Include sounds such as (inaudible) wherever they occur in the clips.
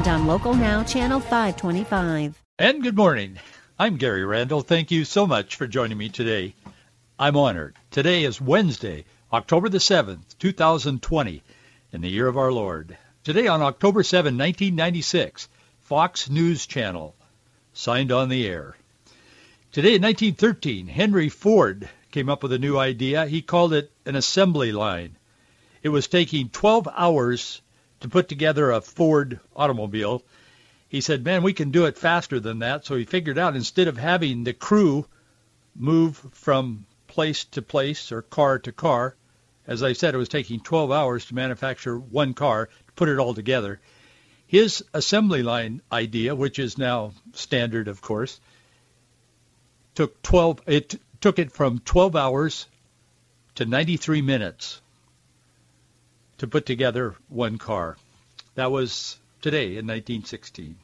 and on Local Now, Channel 525. And good morning. I'm Gary Randall. Thank you so much for joining me today. I'm honored. Today is Wednesday, October the 7th, 2020, in the year of our Lord. Today on October 7, 1996, Fox News Channel signed on the air. Today in 1913, Henry Ford came up with a new idea. He called it an assembly line. It was taking 12 hours to put together a Ford automobile he said, man, we can do it faster than that. So he figured out instead of having the crew move from place to place or car to car, as I said, it was taking 12 hours to manufacture one car to put it all together. His assembly line idea, which is now standard, of course, took 12. It took it from 12 hours to 93 minutes to put together one car. That was today in 1916.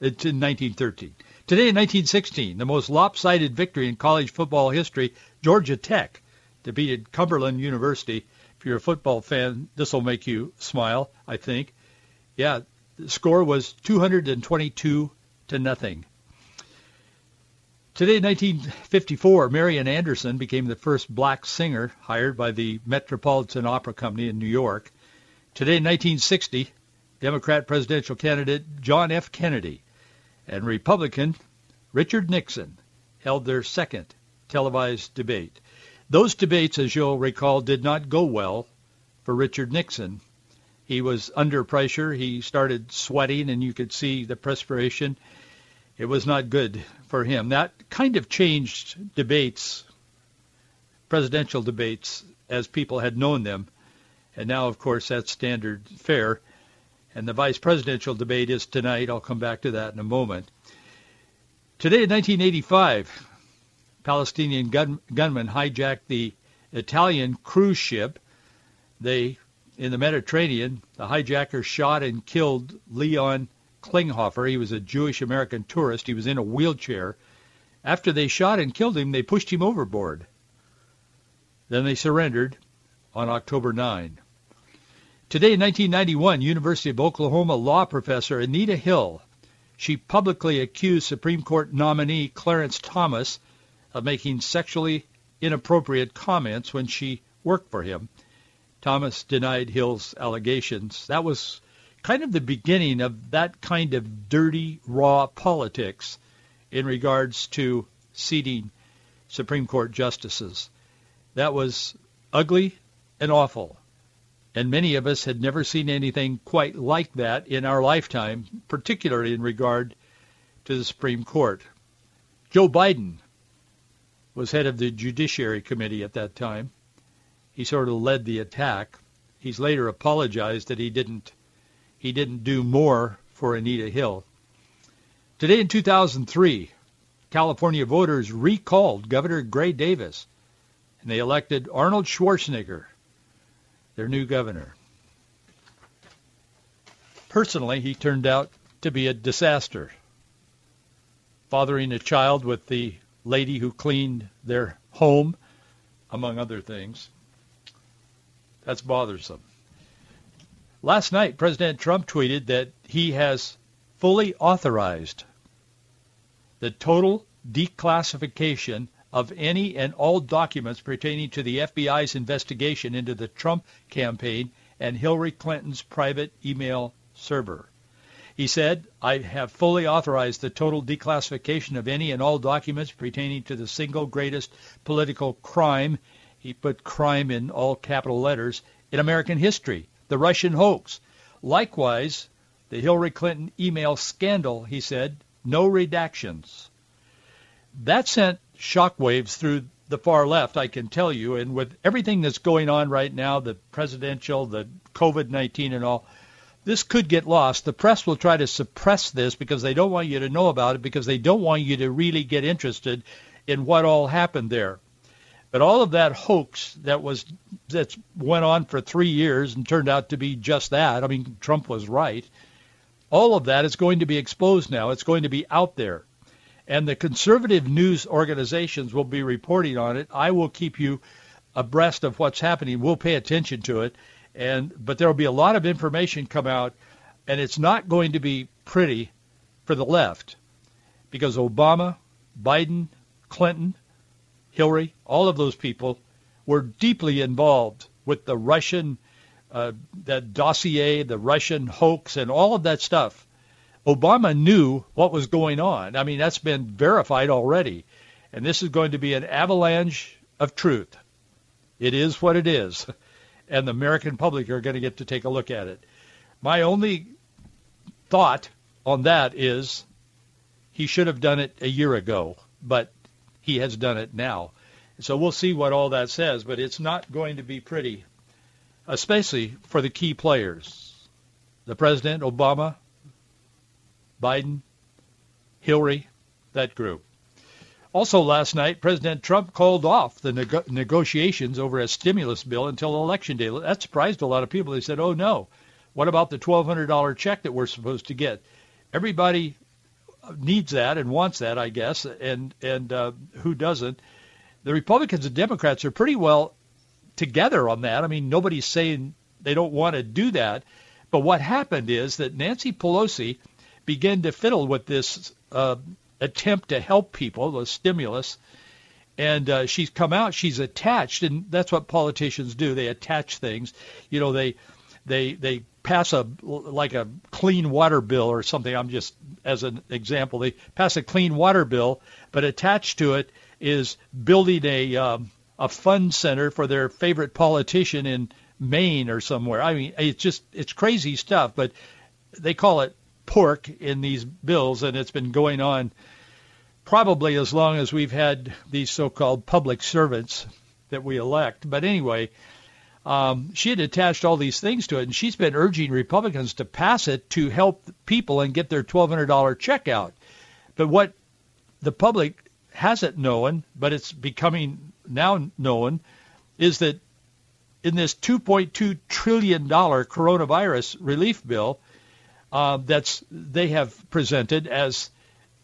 It's in 1913. Today in 1916, the most lopsided victory in college football history, Georgia Tech defeated Cumberland University. If you're a football fan, this will make you smile, I think. Yeah, the score was 222 to nothing. Today, in 1954, Marian Anderson became the first black singer hired by the Metropolitan Opera Company in New York. Today, in 1960, Democrat presidential candidate John F. Kennedy and Republican Richard Nixon held their second televised debate. Those debates, as you'll recall, did not go well for Richard Nixon. He was under pressure. He started sweating, and you could see the perspiration. It was not good for him. That kind of changed debates, presidential debates, as people had known them. And now, of course, that's standard fare. And the vice presidential debate is tonight. I'll come back to that in a moment. Today in 1985, Palestinian gun, gunmen hijacked the Italian cruise ship. They, in the Mediterranean, the hijackers shot and killed Leon Klinghoffer. He was a Jewish American tourist. He was in a wheelchair. After they shot and killed him, they pushed him overboard. Then they surrendered on October 9. Today in 1991, University of Oklahoma law professor Anita Hill, she publicly accused Supreme Court nominee Clarence Thomas of making sexually inappropriate comments when she worked for him. Thomas denied Hill's allegations. That was kind of the beginning of that kind of dirty, raw politics in regards to seating Supreme Court justices. That was ugly and awful. And many of us had never seen anything quite like that in our lifetime, particularly in regard to the Supreme Court. Joe Biden was head of the Judiciary Committee at that time. He sort of led the attack. He's later apologized that he didn't he didn't do more for Anita Hill. Today in 2003, California voters recalled Governor Gray Davis, and they elected Arnold Schwarzenegger their new governor. Personally, he turned out to be a disaster, fathering a child with the lady who cleaned their home, among other things. That's bothersome. Last night, President Trump tweeted that he has fully authorized the total declassification of any and all documents pertaining to the FBI's investigation into the Trump campaign and Hillary Clinton's private email server. He said, I have fully authorized the total declassification of any and all documents pertaining to the single greatest political crime, he put crime in all capital letters, in American history, the Russian hoax. Likewise, the Hillary Clinton email scandal, he said, no redactions. That sent shockwaves through the far left, I can tell you. And with everything that's going on right now, the presidential, the COVID-19 and all, this could get lost. The press will try to suppress this because they don't want you to know about it because they don't want you to really get interested in what all happened there. But all of that hoax that was that went on for three years and turned out to be just that. I mean, Trump was right. All of that is going to be exposed now. It's going to be out there. And the conservative news organizations will be reporting on it. I will keep you abreast of what's happening. We'll pay attention to it. And but there will be a lot of information come out, and it's not going to be pretty for the left because Obama, Biden, Clinton, Hillary, all of those people were deeply involved with the Russian uh, that dossier, the Russian hoax, and all of that stuff. Obama knew what was going on. I mean, that's been verified already. And this is going to be an avalanche of truth. It is what it is. (laughs) and the American public are going to get to take a look at it. My only thought on that is he should have done it a year ago, but he has done it now. So we'll see what all that says, but it's not going to be pretty, especially for the key players. The President, Obama, Biden, Hillary, that group. Also last night, President Trump called off the neg- negotiations over a stimulus bill until Election Day. That surprised a lot of people. They said, oh, no. What about the $1,200 check that we're supposed to get? Everybody needs that and wants that, I guess, and, and uh, who doesn't? The Republicans and Democrats are pretty well together on that. I mean, nobody's saying they don't want to do that. But what happened is that Nancy Pelosi began to fiddle with this uh, attempt to help people, the stimulus, and uh, she's come out. She's attached, and that's what politicians do. They attach things. You know, they they they pass a like a clean water bill or something. I'm just as an example. They pass a clean water bill, but attached to it is building a um, a fund center for their favorite politician in Maine or somewhere. I mean, it's just it's crazy stuff, but they call it pork in these bills, and it's been going on probably as long as we've had these so-called public servants that we elect. But anyway, um, she had attached all these things to it, and she's been urging Republicans to pass it to help people and get their $1,200 check out. But what the public hasn't known, but it's becoming now known, is that in this $2.2 trillion coronavirus relief bill, uh, that's they have presented as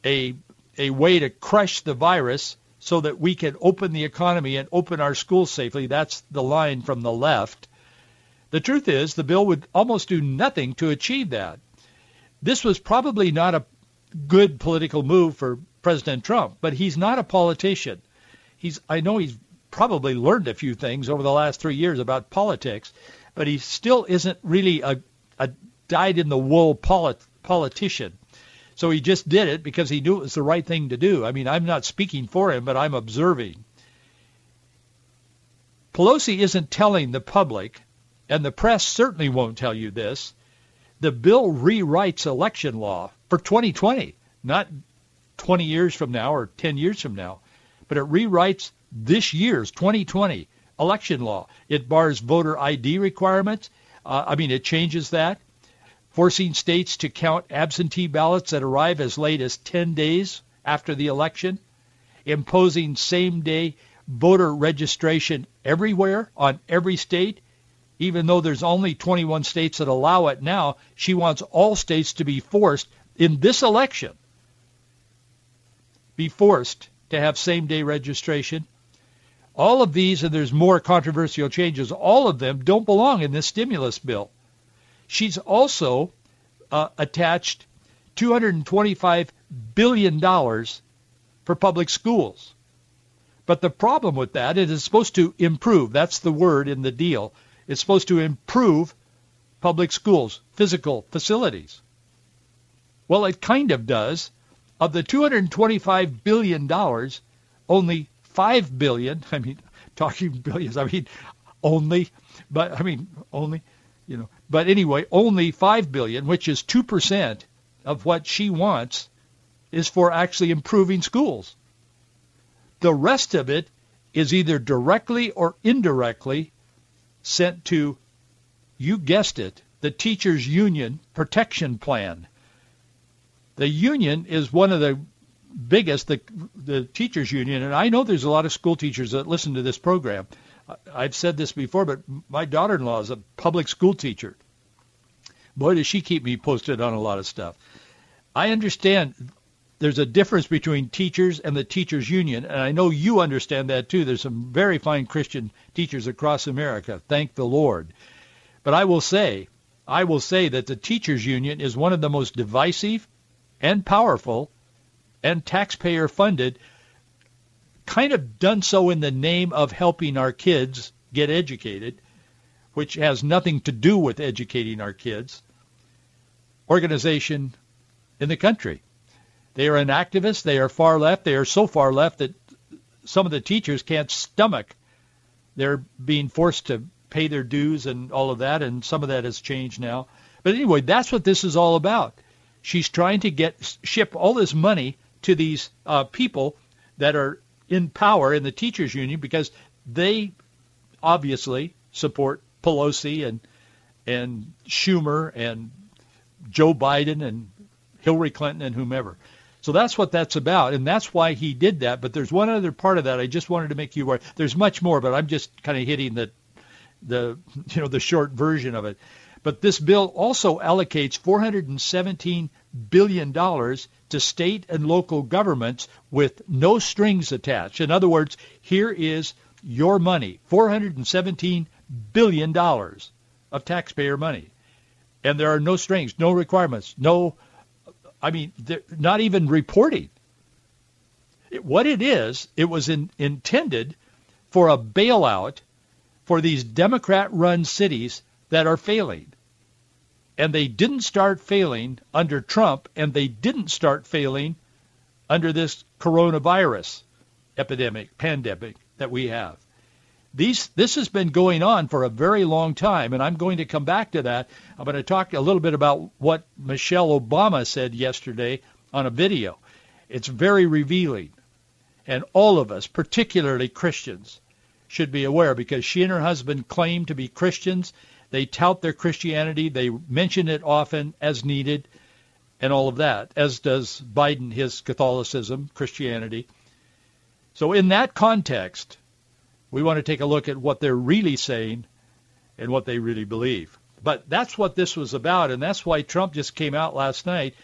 a a way to crush the virus so that we can open the economy and open our schools safely. That's the line from the left. The truth is the bill would almost do nothing to achieve that. This was probably not a good political move for President Trump, but he's not a politician. He's I know he's probably learned a few things over the last 3 years about politics, but he still isn't really a a dyed in the wool polit- politician. So he just did it because he knew it was the right thing to do. I mean, I'm not speaking for him, but I'm observing. Pelosi isn't telling the public, and the press certainly won't tell you this, the bill rewrites election law for 2020, not 20 years from now or 10 years from now, but it rewrites this year's 2020 election law. It bars voter ID requirements. Uh, I mean, it changes that forcing states to count absentee ballots that arrive as late as 10 days after the election, imposing same-day voter registration everywhere on every state, even though there's only 21 states that allow it now, she wants all states to be forced in this election, be forced to have same-day registration. All of these, and there's more controversial changes, all of them don't belong in this stimulus bill. She's also uh, attached $225 billion for public schools. But the problem with that, it is supposed to improve. That's the word in the deal. It's supposed to improve public schools, physical facilities. Well, it kind of does. Of the $225 billion, only 5 billion, (laughs) I mean, talking billions, I mean, only, but I mean, only you know. But anyway, only five billion, which is two percent of what she wants, is for actually improving schools. The rest of it is either directly or indirectly sent to, you guessed it, the teachers union protection plan. The union is one of the biggest, the, the teachers union, and I know there's a lot of school teachers that listen to this program. I've said this before, but my daughter-in-law is a public school teacher. Boy, does she keep me posted on a lot of stuff. I understand there's a difference between teachers and the teachers union, and I know you understand that too. There's some very fine Christian teachers across America. Thank the Lord. But I will say, I will say that the teachers union is one of the most divisive and powerful and taxpayer funded kind of done so in the name of helping our kids get educated, which has nothing to do with educating our kids, organization in the country. They are an activist. They are far left. They are so far left that some of the teachers can't stomach they're being forced to pay their dues and all of that, and some of that has changed now. But anyway, that's what this is all about. She's trying to get ship all this money to these uh, people that are in power in the teachers union because they obviously support Pelosi and and Schumer and Joe Biden and Hillary Clinton and whomever. So that's what that's about, and that's why he did that. But there's one other part of that I just wanted to make you aware. There's much more, but I'm just kind of hitting the the (laughs) you know the short version of it. But this bill also allocates 417 billion dollars to state and local governments with no strings attached. In other words, here is your money, $417 billion of taxpayer money. And there are no strings, no requirements, no, I mean, not even reporting. What it is, it was in, intended for a bailout for these Democrat-run cities that are failing and they didn't start failing under Trump, and they didn't start failing under this coronavirus epidemic, pandemic that we have. These, this has been going on for a very long time, and I'm going to come back to that. I'm going to talk a little bit about what Michelle Obama said yesterday on a video. It's very revealing. And all of us, particularly Christians, should be aware because she and her husband claim to be Christians they tout their Christianity. They mention it often as needed and all of that, as does Biden his Catholicism, Christianity. So in that context, we want to take a look at what they're really saying and what they really believe. But that's what this was about, and that's why Trump just came out last night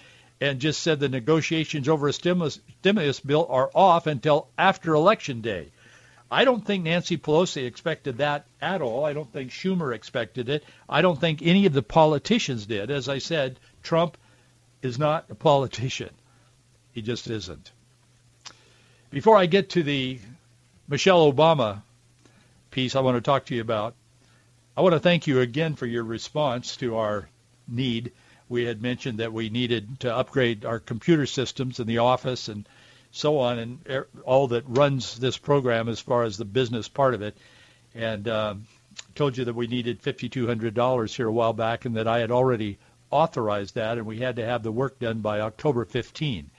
and just said the negotiations over a stimulus, stimulus bill are off until after Election Day. I don't think Nancy Pelosi expected that at all. I don't think Schumer expected it. I don't think any of the politicians did. As I said, Trump is not a politician. He just isn't. Before I get to the Michelle Obama piece I want to talk to you about, I want to thank you again for your response to our need. We had mentioned that we needed to upgrade our computer systems in the office and so on, and er, all that runs this program as far as the business part of it. And um, told you that we needed $5,200 here a while back, and that I had already authorized that, and we had to have the work done by October 15.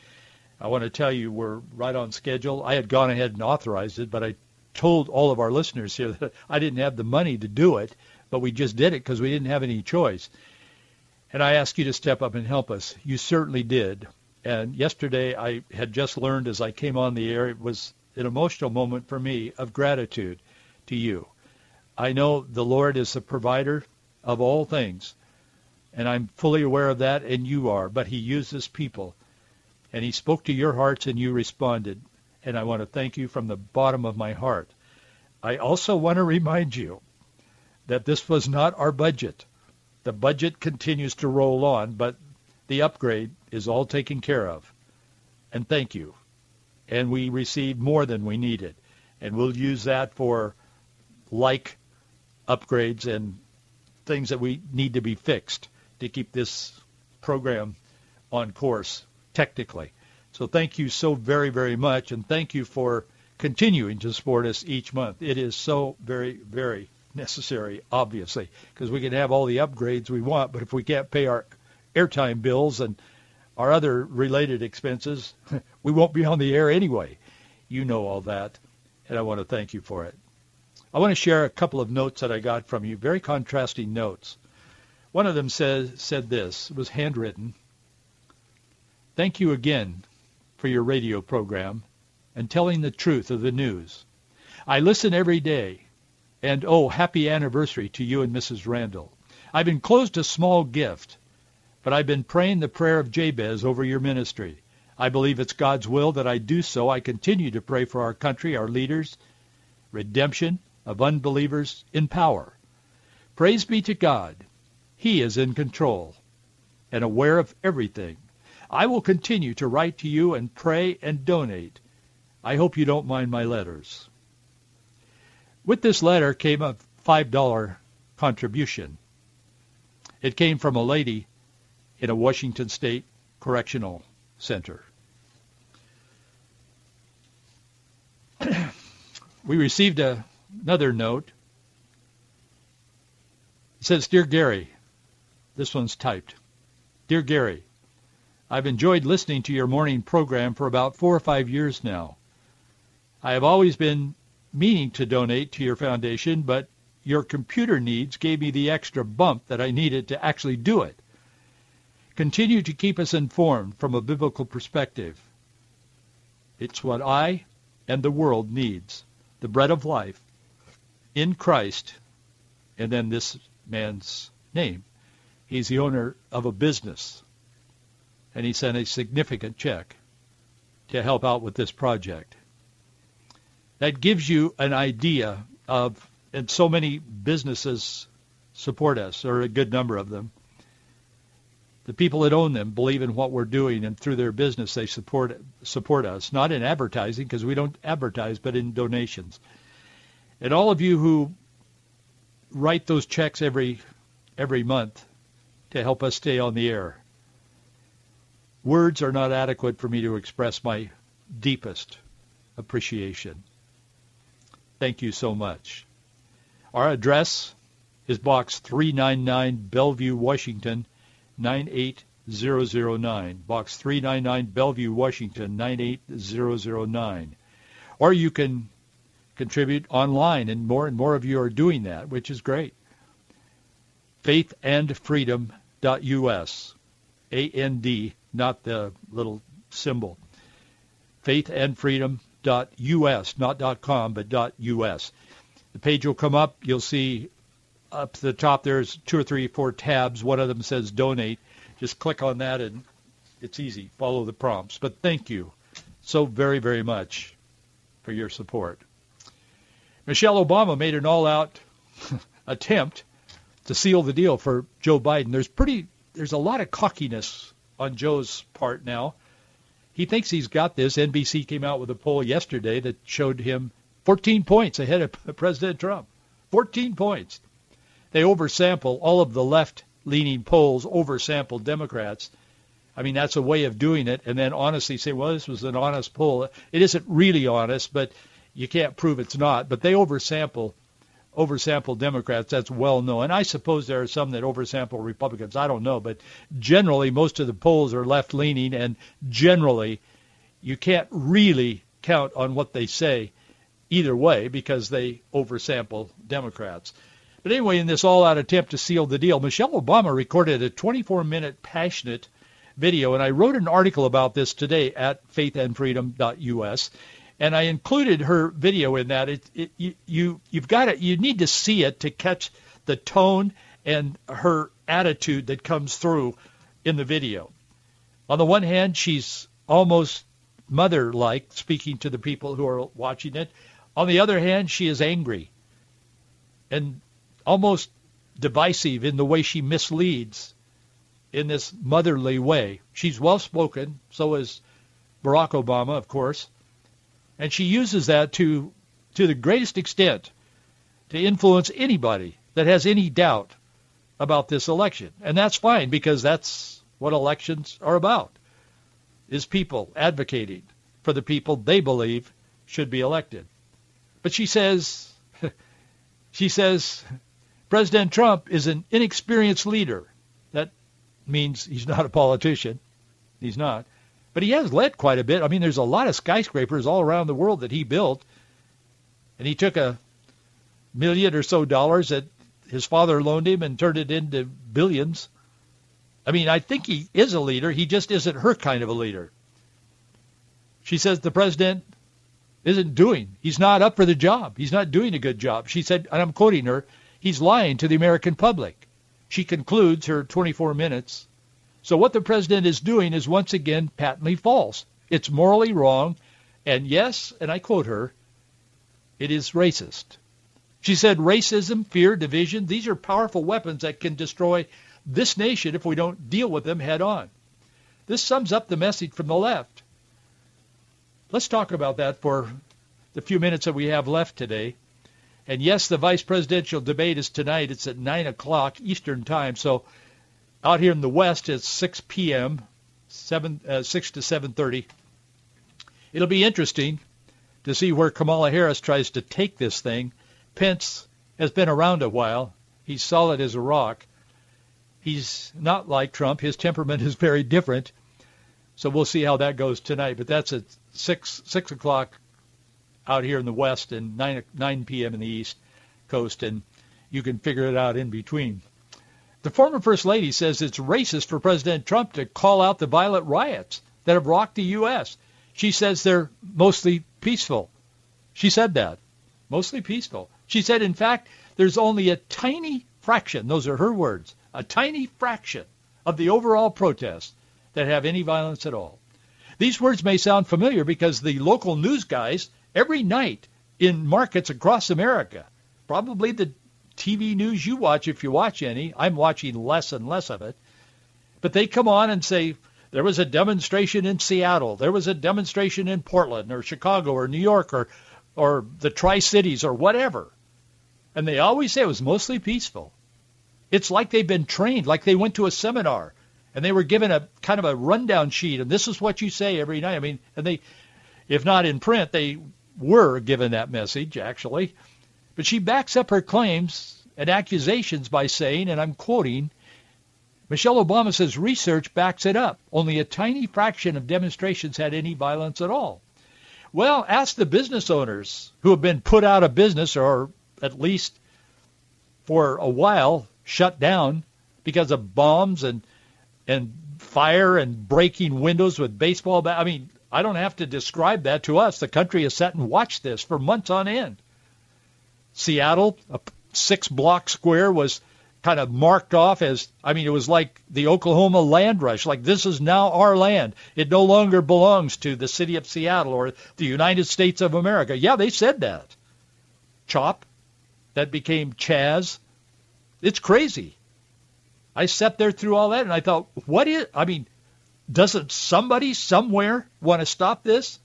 I want to tell you we're right on schedule. I had gone ahead and authorized it, but I told all of our listeners here (laughs) that I didn't have the money to do it, but we just did it because we didn't have any choice. And I ask you to step up and help us. You certainly did. And yesterday I had just learned as I came on the air, it was an emotional moment for me of gratitude to you. I know the Lord is the provider of all things, and I'm fully aware of that, and you are, but he uses people. And he spoke to your hearts, and you responded. And I want to thank you from the bottom of my heart. I also want to remind you that this was not our budget. The budget continues to roll on, but the upgrade is all taken care of. And thank you. And we received more than we needed. And we'll use that for like upgrades and things that we need to be fixed to keep this program on course technically. So thank you so very, very much. And thank you for continuing to support us each month. It is so very, very necessary, obviously, because we can have all the upgrades we want, but if we can't pay our airtime bills and our other related expenses, (laughs) we won't be on the air anyway. You know all that, and I want to thank you for it. I want to share a couple of notes that I got from you, very contrasting notes. One of them says, said this, was handwritten. Thank you again for your radio program and telling the truth of the news. I listen every day, and oh, happy anniversary to you and Mrs. Randall. I've enclosed a small gift, but I've been praying the prayer of Jabez over your ministry. I believe it's God's will that I do so. I continue to pray for our country, our leaders, redemption of unbelievers in power. Praise be to God. He is in control and aware of everything. I will continue to write to you and pray and donate. I hope you don't mind my letters. With this letter came a $5 contribution. It came from a lady in a Washington State Correctional Center. (clears throat) we received a, another note. It says, Dear Gary, this one's typed. Dear Gary, I've enjoyed listening to your morning program for about four or five years now. I have always been meaning to donate to your foundation, but your computer needs gave me the extra bump that I needed to actually do it. Continue to keep us informed from a biblical perspective. It's what I and the world needs. The bread of life in Christ, and then this man's name. He's the owner of a business, and he sent a significant check to help out with this project. That gives you an idea of, and so many businesses support us, or a good number of them. The people that own them believe in what we're doing, and through their business, they support support us. Not in advertising, because we don't advertise, but in donations. And all of you who write those checks every every month to help us stay on the air. Words are not adequate for me to express my deepest appreciation. Thank you so much. Our address is Box 399, Bellevue, Washington, 98009. Box 399, Bellevue, Washington, 98009. Or you can contribute online, and more and more of you are doing that, which is great. Faithandfreedom.us. A-N-D, not the little symbol. Faithandfreedom.us .us, not .com, but .us. The page will come up. You'll see up to the top there's two or three, four tabs. One of them says donate. Just click on that and it's easy. Follow the prompts. But thank you so very, very much for your support. Michelle Obama made an all-out (laughs) attempt to seal the deal for Joe Biden. There's pretty, there's a lot of cockiness on Joe's part now. He thinks he's got this. NBC came out with a poll yesterday that showed him 14 points ahead of (laughs) President Trump. 14 points. They oversample all of the left-leaning polls, oversample Democrats. I mean, that's a way of doing it, and then honestly say, well, this was an honest poll. It isn't really honest, but you can't prove it's not. But they oversample oversample Democrats. That's well known. And I suppose there are some that oversample Republicans. I don't know. But generally, most of the polls are left-leaning, and generally, you can't really count on what they say either way because they oversample Democrats. But anyway, in this all-out attempt to seal the deal, Michelle Obama recorded a 24-minute passionate video, and I wrote an article about this today at faithandfreedom.us and I included her video in that. It, it you, you you've got to you need to see it to catch the tone and her attitude that comes through in the video. On the one hand, she's almost mother-like, speaking to the people who are watching it. On the other hand, she is angry and almost divisive in the way she misleads in this motherly way. She's well-spoken, so is Barack Obama, of course. And she uses that to, to the greatest extent to influence anybody that has any doubt about this election. And that's fine because that's what elections are about, is people advocating for the people they believe should be elected. But she says, (laughs) she says, President Trump is an inexperienced leader. That means he's not a politician. He's not. But he has led quite a bit. I mean, there's a lot of skyscrapers all around the world that he built, and he took a million or so dollars that his father loaned him and turned it into billions. I mean, I think he is a leader. He just isn't her kind of a leader. She says the president isn't doing. He's not up for the job. He's not doing a good job. She said, and I'm quoting her, he's lying to the American public. She concludes her 24 minutes. So what the president is doing is once again patently false. It's morally wrong. And yes, and I quote her, it is racist. She said racism, fear, division, these are powerful weapons that can destroy this nation if we don't deal with them head on. This sums up the message from the left. Let's talk about that for the few minutes that we have left today. And yes, the vice presidential debate is tonight. It's at 9 o'clock Eastern Time. So out here in the West, it's 6 p.m., 7, uh, 6 to 7.30. It'll be interesting to see where Kamala Harris tries to take this thing. Pence has been around a while. He's solid as a rock. He's not like Trump. His temperament is very different. So we'll see how that goes tonight. But that's at six six o'clock out here in the west and nine nine p.m. in the east coast, and you can figure it out in between. The former first lady says it's racist for President Trump to call out the violent riots that have rocked the U.S. She says they're mostly peaceful. She said that. Mostly peaceful. She said, in fact, there's only a tiny fraction, those are her words, a tiny fraction of the overall protests that have any violence at all. These words may sound familiar because the local news guys every night in markets across America, probably the TV news you watch if you watch any, I'm watching less and less of it, but they come on and say, there was a demonstration in Seattle, there was a demonstration in Portland or Chicago or New York or, or the Tri-Cities or whatever. And they always say it was mostly peaceful. It's like they've been trained, like they went to a seminar and they were given a kind of a rundown sheet, and this is what you say every night. I mean, and they, if not in print, they were given that message actually. But she backs up her claims and accusations by saying, and I'm quoting, Michelle Obama says research backs it up. Only a tiny fraction of demonstrations had any violence at all. Well, ask the business owners who have been put out of business or at least for a while shut down because of bombs and and fire and breaking windows with baseball bat. I mean, I don't have to describe that to us. The country has sat and watched this for months on end. Seattle, a six block square was kind of marked off as, I mean, it was like the Oklahoma land rush. Like this is now our land. It no longer belongs to the city of Seattle or the United States of America. Yeah, they said that. CHOP, that became Chaz. It's crazy. I sat there through all that and I thought, what is, I mean, doesn't somebody somewhere want to stop this?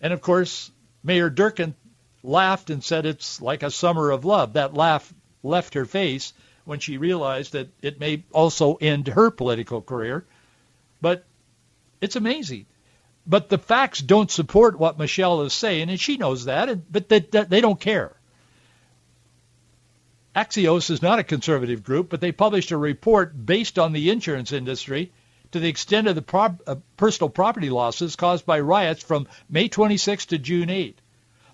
And of course, Mayor Durkan laughed and said it's like a summer of love. That laugh left her face when she realized that it may also end her political career. But it's amazing. But the facts don't support what Michelle is saying, and she knows that, but they, they don't care. Axios is not a conservative group, but they published a report based on the insurance industry to the extent of the uh, personal property losses caused by riots from May 26 to June 8.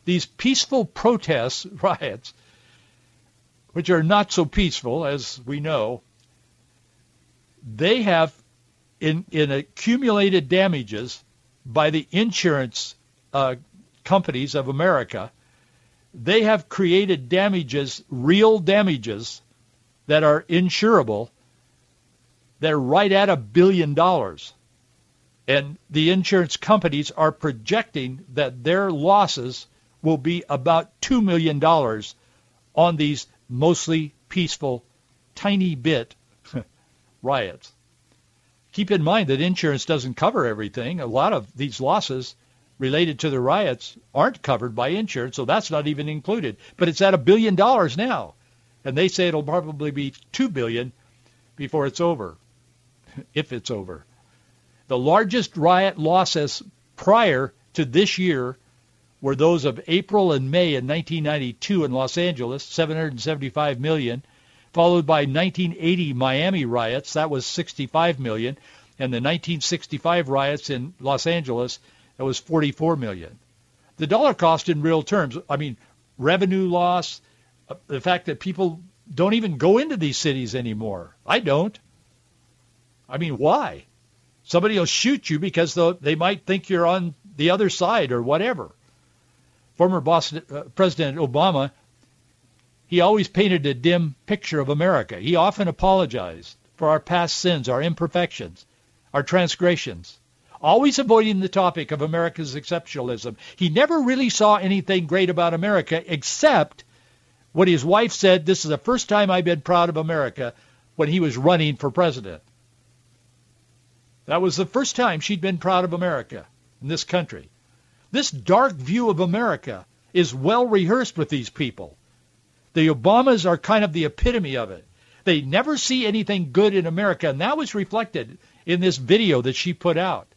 These peaceful protests, (laughs) riots, which are not so peaceful as we know, they have in, in accumulated damages by the insurance uh, companies of America, they have created damages, real damages, that are insurable they're right at a billion dollars. And the insurance companies are projecting that their losses will be about $2 million on these mostly peaceful, tiny bit (laughs) riots. Keep in mind that insurance doesn't cover everything. A lot of these losses related to the riots aren't covered by insurance, so that's not even included. But it's at a billion dollars now, and they say it'll probably be two billion before it's over if it's over. The largest riot losses prior to this year were those of April and May in 1992 in Los Angeles, 775 million, followed by 1980 Miami riots, that was 65 million, and the 1965 riots in Los Angeles, that was 44 million. The dollar cost in real terms, I mean, revenue loss, uh, the fact that people don't even go into these cities anymore. I don't. I mean, why? Somebody will shoot you because they might think you're on the other side or whatever. Former boss, uh, President Obama, he always painted a dim picture of America. He often apologized for our past sins, our imperfections, our transgressions, always avoiding the topic of America's exceptionalism. He never really saw anything great about America except what his wife said, this is the first time I've been proud of America when he was running for president. That was the first time she'd been proud of America in this country. This dark view of America is well rehearsed with these people. The Obamas are kind of the epitome of it. They never see anything good in America, and that was reflected in this video that she put out.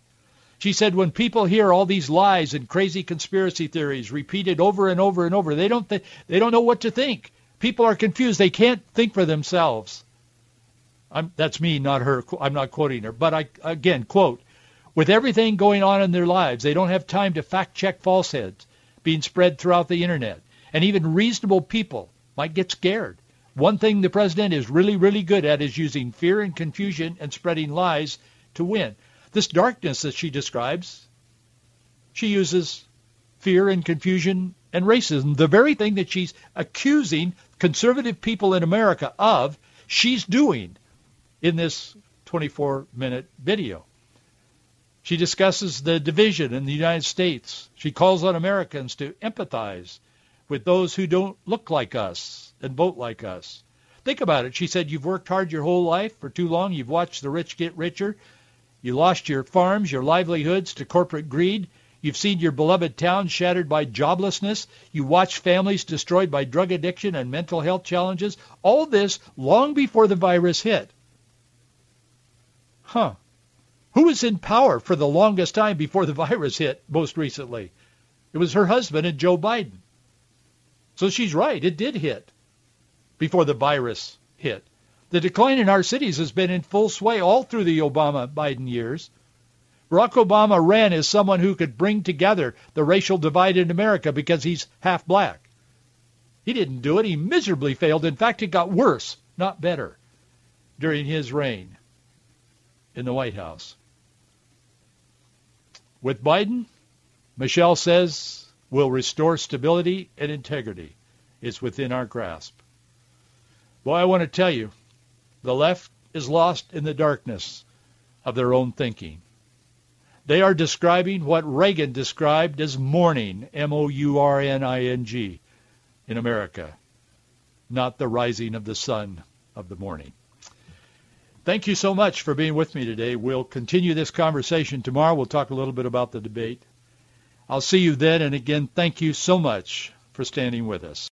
She said when people hear all these lies and crazy conspiracy theories repeated over and over and over, they don't th- they don't know what to think. People are confused. They can't think for themselves. I'm, that's me, not her. I'm not quoting her. But I, again, quote, with everything going on in their lives, they don't have time to fact-check falsehoods being spread throughout the internet. And even reasonable people might get scared. One thing the president is really, really good at is using fear and confusion and spreading lies to win. This darkness that she describes, she uses fear and confusion and racism, the very thing that she's accusing conservative people in America of, she's doing in this 24-minute video. She discusses the division in the United States. She calls on Americans to empathize with those who don't look like us and vote like us. Think about it. She said, you've worked hard your whole life for too long. You've watched the rich get richer. You lost your farms, your livelihoods to corporate greed. You've seen your beloved town shattered by joblessness. You watched families destroyed by drug addiction and mental health challenges. All this long before the virus hit. Huh. Who was in power for the longest time before the (laughs) virus hit most recently? It was her husband and Joe Biden. So she's right. It did hit before the virus hit. The decline in our cities has been in full sway all through the Obama-Biden years. Barack Obama ran as someone who could bring together the racial divide in America because he's half black. He didn't do it. He miserably failed. In fact, it got worse, not better, during his reign in the White House. With Biden, Michelle says, we'll restore stability and integrity. It's within our grasp. Boy, I want to tell you, the left is lost in the darkness of their own thinking. They are describing what Reagan described as mourning, M-O-U-R-N-I-N-G, in America, not the rising of the sun of the morning. Thank you so much for being with me today. We'll continue this conversation tomorrow. We'll talk a little bit about the debate. I'll see you then. And again, thank you so much for standing with us.